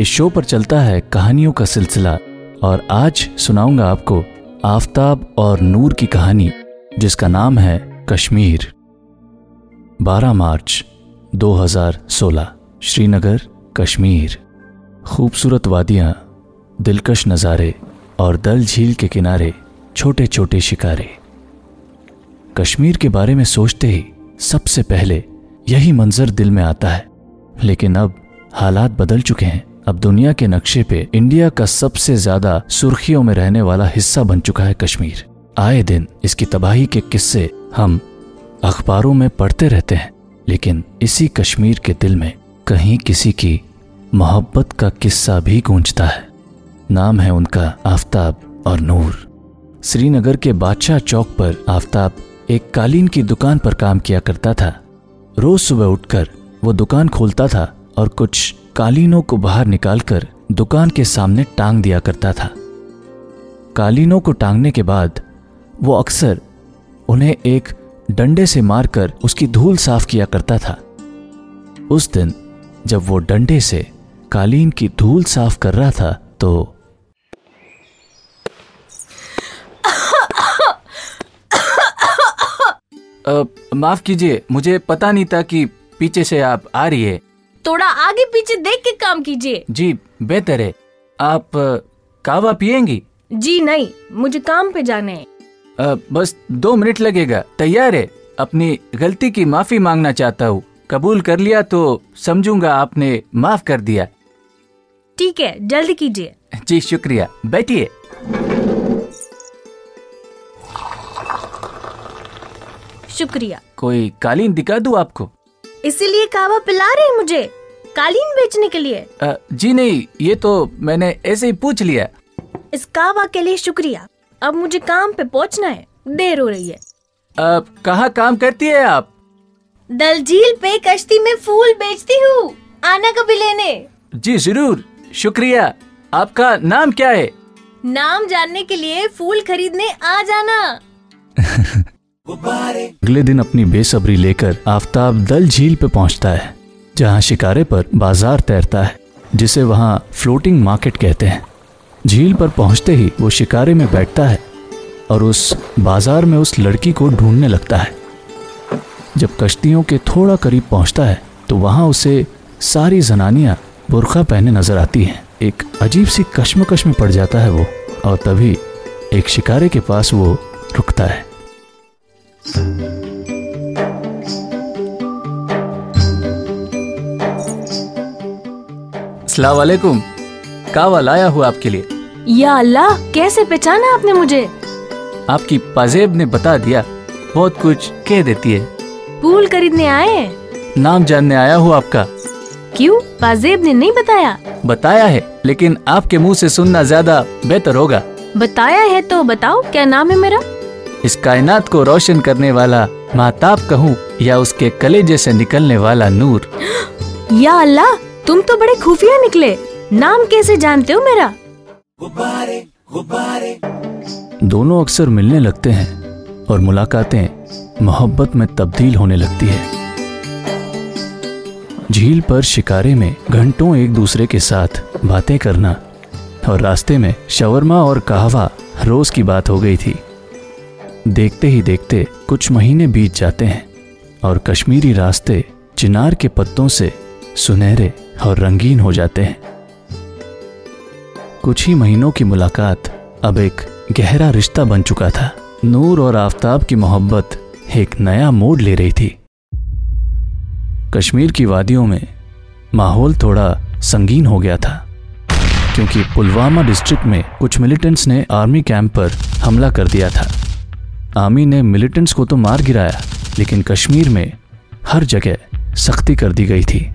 इस शो पर चलता है कहानियों का सिलसिला, और आज सुनाऊँगा आपको आफताब और नूर की कहानी, जिसका नाम है कश्मीर। 12 मार्च 2016 श्रीनगर, कश्मीर। खूबसूरत वादियाँ, दिलकश नज़ारे और दल झील के किनारे छोटे छोटे शिकारे। कश्मीर के बारे में सोचते ही सबसे पहले यही मंजर दिल में आता है, लेकिन अब हालात बदल चुके हैं। अब दुनिया के नक्शे पे इंडिया का सबसे ज़्यादा सुर्खियों में रहने वाला हिस्सा बन चुका है कश्मीर। आए दिन इसकी तबाही के किस्से हम अखबारों में पढ़ते रहते हैं, लेकिन इसी कश्मीर के दिल में कहीं किसी की मोहब्बत का किस्सा भी गूंजता है। नाम है उनका आफताब और नूर। श्रीनगर के बादशाह चौक पर आफताब एक कालीन की दुकान पर काम किया करता था। रोज सुबह उठकर वो दुकान खोलता था और कुछ कालीनों को बाहर निकालकर दुकान के सामने टांग दिया करता था। कालीनों को टांगने के बाद वो अक्सर उन्हें एक डंडे से मारकर उसकी धूल साफ़ किया करता था। उस दिन जब वो डंडे से कालीन की धूल साफ़ कर रहा था तो माफ़ कीजिए, मुझे पता नहीं था कि पीछे से आप आ रही है। थोड़ा आगे पीछे देख के काम कीजिए। जी बेहतर है। आप कावा पिएँगी? जी नहीं मुझे काम पे जाने है। बस दो मिनट लगेगा। तैयार है। अपनी गलती की माफ़ी मांगना चाहता हूँ। कबूल कर लिया तो समझूँगा आपने माफ़ कर दिया। ठीक है जल्दी कीजिए। जी शुक्रिया। बैठिए। शुक्रिया। कोई कालीन दिखा दूँ आपको? इसीलिए कावा पिला रहे मुझे कालीन बेचने के लिए। आ, जी नहीं ये तो मैंने ऐसे ही पूछ लिया। इस कावा के लिए शुक्रिया। अब मुझे काम पे पहुँचना है देर हो रही है। अब कहाँ काम करती है आप? दल झील पे कश्ती में फूल बेचती हूँ आना कभी लेने। जी ज़रूर शुक्रिया। आपका नाम क्या है? नाम जानने के लिए फूल खरीदने आ जाना। अगले दिन अपनी बेसब्री लेकर आफताब दल झील पे पहुँचता है, जहाँ शिकारे पर बाज़ार तैरता है, जिसे वहाँ फ्लोटिंग मार्केट कहते हैं। झील पर पहुँचते ही वो शिकारे में बैठता है और उस बाज़ार में उस लड़की को ढूँढने लगता है। जब कश्तियों के थोड़ा करीब पहुँचता है तो वहाँ उसे सारी जनानियाँ बुरखा पहने नज़र आती हैं। एक अजीब सी कश्मकश में पड़ जाता है वो, और तभी एक शिकारे के पास वो रुकता है। सलामकुम कावा लाया हुआ आपके लिए? या अल्लाह कैसे पहचाना आपने मुझे? आपकी पाजेब ने बता दिया बहुत कुछ कह देती है। फूल खरीदने आए नाम जानने आया हूँ आपका। क्यों? पाजेब ने नहीं बताया? बताया है लेकिन आपके मुँह से सुनना ज़्यादा बेहतर होगा। बताया है तो बताओ क्या नाम है मेरा? इस कायनात को रोशन करने वाला माताब कहूँ या उसके कलेजे से निकलने वाला नूर। या अल्लाह तुम तो बड़े खुफिया निकले। नाम कैसे जानते हो मेरा? गुब्बारे गुब्बारे। दोनों अक्सर मिलने लगते हैं और मुलाकातें मोहब्बत में तब्दील होने लगती है। झील पर शिकारे में घंटों एक दूसरे के साथ बातें करना और रास्ते में शवरमा और कहवा रोज की बात हो गई थी। देखते ही देखते कुछ महीने बीत जाते हैं और कश्मीरी रास्ते चिनार के पत्तों से सुनहरे और रंगीन हो जाते हैं। कुछ ही महीनों की मुलाकात अब एक गहरा रिश्ता बन चुका था। नूर और आफताब की मोहब्बत एक नया मोड़ ले रही थी। कश्मीर की वादियों में माहौल थोड़ा संगीन हो गया था, क्योंकि पुलवामा डिस्ट्रिक्ट में कुछ मिलिटेंट्स ने आर्मी कैंप पर हमला कर दिया था। आर्मी ने मिलिटेंट्स को तो मार गिराया, लेकिन कश्मीर में हर जगह सख्ती कर दी गई थी।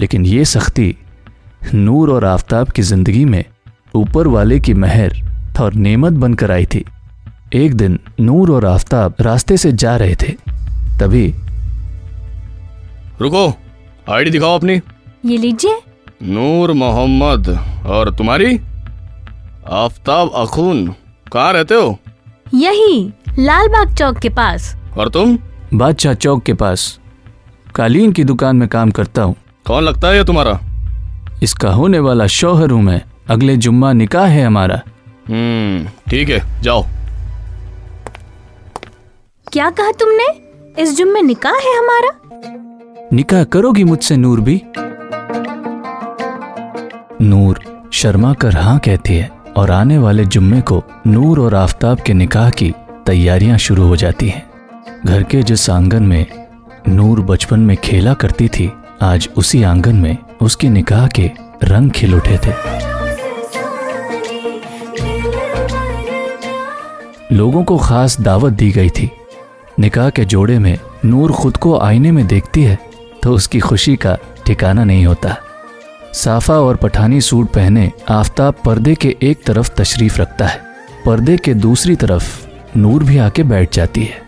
लेकिन ये सख्ती नूर और आफताब की ज़िंदगी में ऊपर वाले की महर और नेमत बनकर आई थी। एक दिन नूर और आफताब रास्ते से जा रहे थे। तभी रुको आईडी दिखाओ अपनी। ये लीजिए। नूर मोहम्मद और तुम्हारी? आफताब अखून कहाँ रहते हो? यही लालबाग चौक के पास। और तुम? बादशाह चौक के पास कालीन की दुकान में काम करता हूँ। कौन लगता है ये तुम्हारा? इसका होने वाला शौहर हूँ मैं। अगले जुम्मा निकाह है हमारा। हम्म ठीक है जाओ। क्या कहा तुमने? इस जुम्मे निकाह है हमारा? निकाह करोगी मुझसे नूर भी? नूर शर्मा कर हाँ कहती है और आने वाले जुम्मे को नूर और आफताब के निकाह की तैयारियाँ शुरू हो जाती हैं। घर के जिस आँगन में नूर बचपन में खेला करती थी आज उसी आँगन में उसके निकाह के रंग खिल उठे थे। लोगों को खास दावत दी गई थी। निकाह के जोड़े में नूर खुद को आईने में देखती है तो उसकी खुशी का ठिकाना नहीं होता। साफा और पठानी सूट पहने आफताब पर्दे के एक तरफ़ तशरीफ़ रखता है। पर्दे के दूसरी तरफ़ नूर भी आके बैठ जाती है।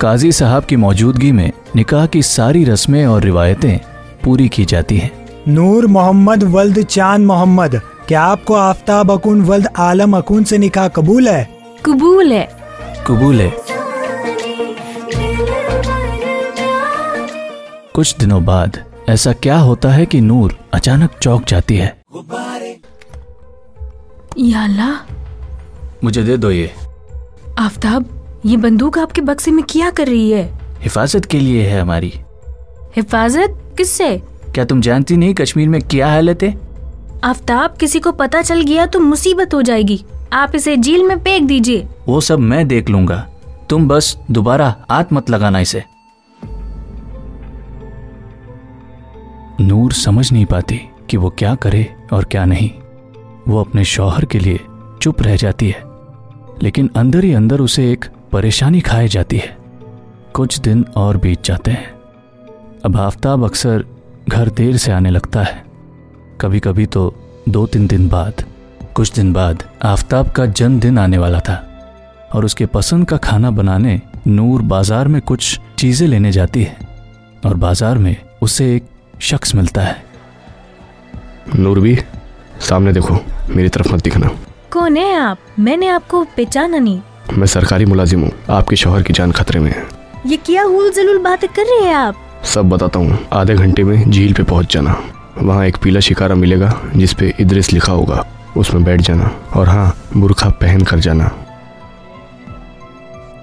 काजी साहब की मौजूदगी में निकाह की सारी रस्में और रिवायतें पूरी की जाती है। नूर मोहम्मद वल्द चाँद मोहम्मद क्या आपको आफ्ताब अकुन वल्द आलम अकुन से निकाह कबूल है? कबूल है। कबूल है। कुछ दिनों बाद ऐसा क्या होता है कि नूर अचानक चौक जाती है? या मुझे दे दो ये। आफ्ताब ये बंदूक आपके बक्से में क्या कर रही है? हिफाजत के लिए है हमारी। हिफाजत? किससे? क्या तुम जानती नहीं कश्मीर में क्या हालत है? आफ्ताब किसी को पता चल गया तो मुसीबत हो जाएगी। आप इसे जेल में फेंक दीजिए। वो सब मैं देख लूँगा। तुम बस दोबारा हाथ मत लगाना इसे। नूर समझ नहीं पाती कि वो क्या करे और क्या नहीं। वो अपने शौहर के लिए चुप रह जाती है। लेकिन अंदर ही अंदर उसे एक परेशानी खाए जाती है। कुछ दिन और बीत जाते हैं। अब आफ्ताब अक्सर घर देर से आने लगता है। कभी कभी तो दो तीन दिन बाद कुछ दिन बाद आफ्ताब का जन्मदिन आने वाला था और उसके पसंद का खाना बनाने नूर बाज़ार में कुछ चीज़ें लेने जाती है और बाज़ार में उसे एक शख्स मिलता है। नूरबी सामने देखो मेरी तरफ़ मत दिखना। कौन है आप? मैंने आपको पहचाना नहीं। मैं सरकारी मुलाजिम हूँ आपके शोहर की जान खतरे में है। ये क्या हुल जलूल बातें कर रहे हैं आप? सब बताता हूँ। आधे घंटे में झील पे पहुँच जाना। वहाँ एक पीला शिकारा मिलेगा जिसपे इद्रिस लिखा होगा। उसमें बैठ जाना और हाँ बुरखा पहन कर जाना।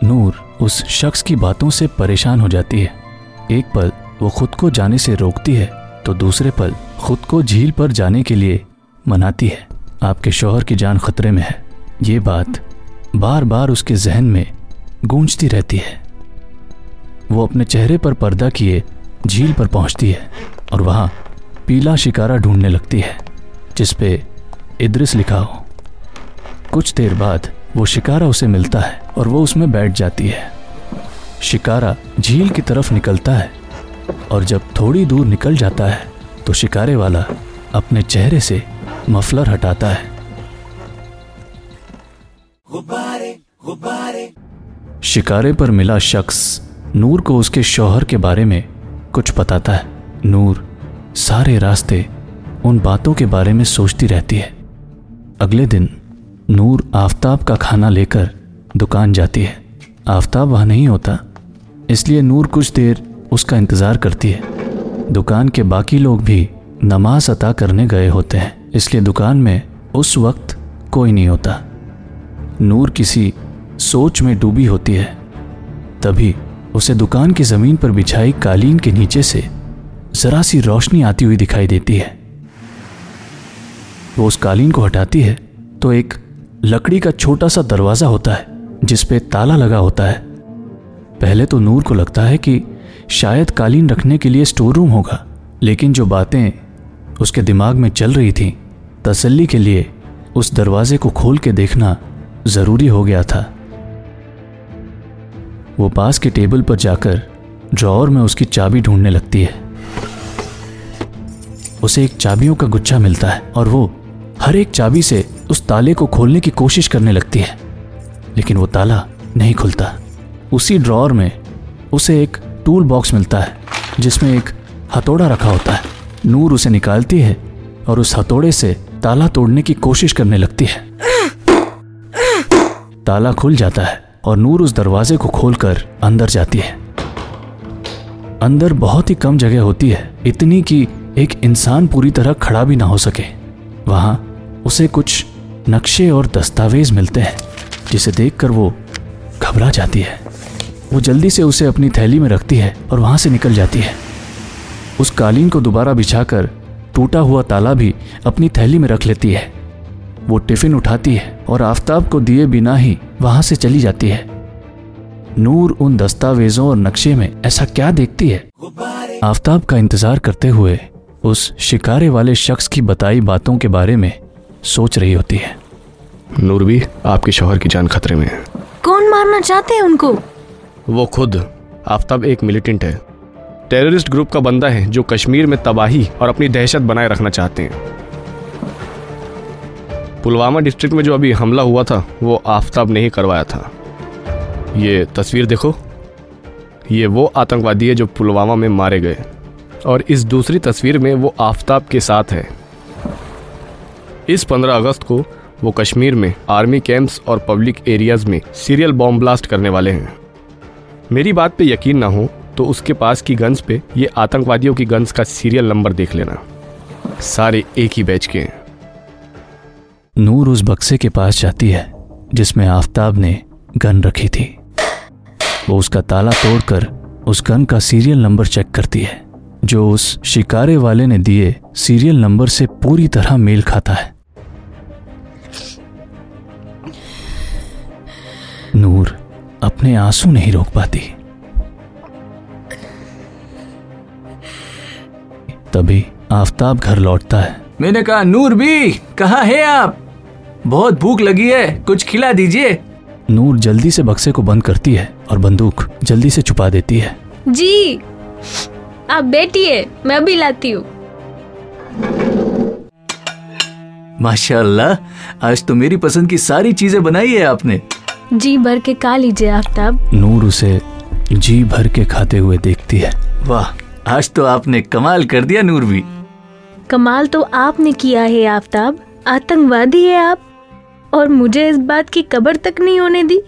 नूर उस शख्स की बातों से परेशान हो जाती है। एक पल वो खुद को जाने से रोकती है तो दूसरे पल खुद को झील पर जाने के लिए मनाती है। आपके शोहर की जान खतरे में है। ये बात बार बार उसके जहन में गूंजती रहती है। वो अपने चेहरे पर पर्दा किए झील पर पहुँचती है और वहाँ पीला शिकारा ढूँढने लगती है जिस पे इद्रिस लिखा हो। कुछ देर बाद वो शिकारा उसे मिलता है और वो उसमें बैठ जाती है। शिकारा झील की तरफ़ निकलता है और जब थोड़ी दूर निकल जाता है तो शिकारे वाला अपने चेहरे से मफलर हटाता है। गुबारे, गुबारे। शिकारे पर मिला शख्स नूर को उसके शौहर के बारे में कुछ बताता है। नूर सारे रास्ते उन बातों के बारे में सोचती रहती है। अगले दिन नूर आफताब का खाना लेकर दुकान जाती है। आफताब वहाँ नहीं होता, इसलिए नूर कुछ देर उसका इंतज़ार करती है। दुकान के बाकी लोग भी नमाज़ अता करने गए होते हैं, इसलिए दुकान में उस वक्त कोई नहीं होता। नूर किसी सोच में डूबी होती है। तभी उसे दुकान की ज़मीन पर बिछाई कालीन के नीचे से जरा सी रोशनी आती हुई दिखाई देती है। वो उस कालीन को हटाती है तो एक लकड़ी का छोटा सा दरवाज़ा होता है, जिस पे ताला लगा होता है। पहले तो नूर को लगता है कि शायद कालीन रखने के लिए स्टोर रूम होगा, लेकिन जो बातें उसके दिमाग में चल रही थीं, तसल्ली के लिए उस दरवाजे को खोल के देखना ज़रूरी हो गया था। वो पास के टेबल पर जाकर ड्रॉवर में उसकी चाबी ढूँढने लगती है। उसे एक चाबियों का गुच्छा मिलता है और वो हर एक चाबी से उस ताले को खोलने की कोशिश करने लगती है। लेकिन वो ताला नहीं खुलता। उसी ड्रॉवर में उसे एक टूल बॉक्स मिलता है, जिसमें एक हथौड़ा रखा होता है। नूर उसे निकालती है और उस हथौड़े से ताला तोड़ने की कोशिश करने लगती है। ताला खुल जाता है। और नूर उस दरवाजे को खोलकर अंदर जाती है। अंदर बहुत ही कम जगह होती है, इतनी कि एक इंसान पूरी तरह खड़ा भी ना हो सके। वहाँ उसे कुछ नक्शे और दस्तावेज़ मिलते हैं, जिसे देखकर वो घबरा जाती है। वो जल्दी से उसे अपनी थैली में रखती है और वहाँ से निकल जाती है। उस कालीन को दोबारा बिछाकर टूटा हुआ ताला भी अपनी थैली में रख लेती है। वो टिफ़िन उठाती है और आफ्ताब को दिए बिना ही वहाँ से चली जाती है। नूर उन दस्तावेजों और नक्शे में ऐसा क्या देखती है? आफताब का इंतज़ार करते हुए उस शिकारे वाले शख्स की बताई बातों के बारे में सोच रही होती है। नूर भी आपके शोहर की जान खतरे में है। कौन मारना चाहते हैं उनको? वो खुद आफ्ताब एक मिलिटेंट है। टेररिस्ट ग्रुप का बंदा है जो कश्मीर में तबाही और अपनी दहशत बनाए रखना चाहते हैं। पुलवामा डिस्ट्रिक्ट में जो अभी हमला हुआ था, वो आफ्ताब ने ही करवाया था। ये तस्वीर देखो। ये वो आतंकवादी है जो पुलवामा में मारे गए। और इस दूसरी तस्वीर में वो आफ्ताब के साथ है। इस 15 अगस्त को वो कश्मीर में आर्मी कैंप्स और पब्लिक एरियाज़ में सीरियल बॉम्ब ब्लास्ट करने वाले हैं। मेरी बात पे यकीन ना हो तो उसके पास की गन्स पे ये आतंकवादियों की गन्स का सीरियल नंबर देख लेना। सारे एक ही बैच के हैं। नूर उस बक्से के पास जाती है, जिसमें आफताब ने गन रखी थी। वो उसका ताला तोड़कर उस गन का सीरियल नंबर चेक करती है, जो उस शिकारे वाले ने दिए सीरियल नंबर से पूरी तरह मेल खाता है। नूर अपने आँसू नहीं रोक पाती। तभी आफताब घर लौटता है। मैंने कहा, नूर भी, कहा है आप? बहुत भूख लगी है कुछ खिला दीजिए। नूर जल्दी से बक्से को बंद करती है और बंदूक जल्दी से छुपा देती है। जी आप बैठिए मैं अभी लाती हूँ। माशाल्लाह आज तो मेरी पसंद की सारी चीज़ें बनाई है आपने। जी भर के खा लीजिए आफ्ताब नूर उसे जी भर के खाते हुए देखती है। वाह आज तो आपने कमाल कर दिया नूर भी। कमाल तो आपने किया है आफ्ताब आतंकवादी है आप। और मुझे इस बात की कबर तक नहीं होने दी।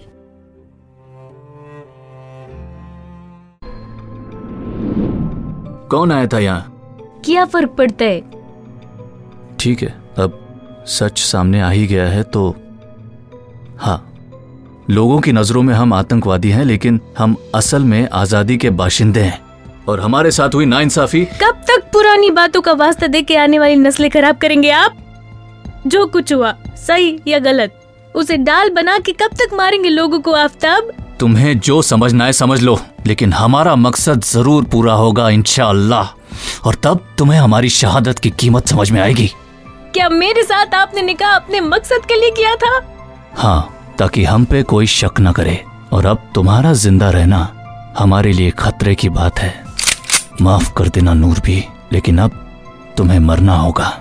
कौन आया था यहाँ? क्या फ़र्क पड़ता है? ठीक है अब सच सामने आ ही गया है तो हाँ। लोगों की नज़रों में हम आतंकवादी हैं लेकिन हम असल में आज़ादी के बाशिंदे हैं। और हमारे साथ हुई नाइंसाफी। कब तक पुरानी बातों का वास्ता दे के आने वाली नस्लें खराब करेंगे आप? जो कुछ हुआ सही या गलत उसे डाल बना के कब तक मारेंगे लोगों को आफ्ताब? तुम्हें जो समझना है समझ लो लेकिन हमारा मकसद ज़रूर पूरा होगा इंशाअल्लाह। और तब तुम्हें हमारी शहादत की कीमत समझ में आएगी। क्या मेरे साथ आपने निकाह अपने मकसद के लिए किया था? हाँ ताकि हम पे कोई शक न करे। और अब तुम्हारा ज़िंदा रहना हमारे लिए खतरे की बात है। माफ़ कर देना नूर भी लेकिन अब तुम्हें मरना होगा।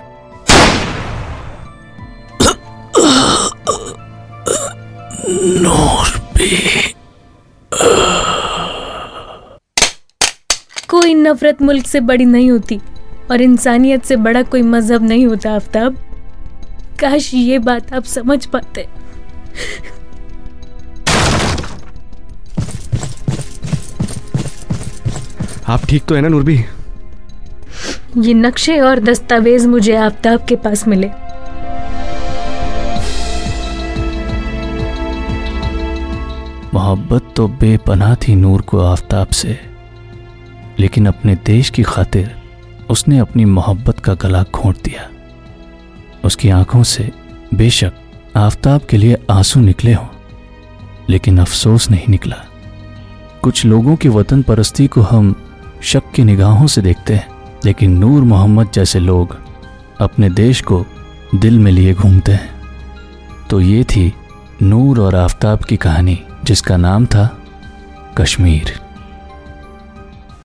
कोई नफरत मुल्क से बड़ी नहीं होती और इंसानियत से बड़ा कोई मज़हब नहीं होता आफ्ताब काश ये बात आप समझ पाते। आप ठीक तो है ना नूरबी? ये नक्शे और दस्तावेज़ मुझे आफ्ताब के पास मिले। मोहब्बत तो बेपनाह थी नूर को आफताब से। लेकिन अपने देश की खातिर उसने अपनी मोहब्बत का गला घोंट दिया। उसकी आँखों से बेशक आफताब के लिए आँसू निकले हों, लेकिन अफसोस नहीं निकला। कुछ लोगों की वतन परस्ती को हम शक की निगाहों से देखते हैं, लेकिन नूर मोहम्मद जैसे लोग अपने देश को दिल में लिए घूमते हैं। तो ये थी नूर और आफताब की कहानी। जिसका नाम था कश्मीर।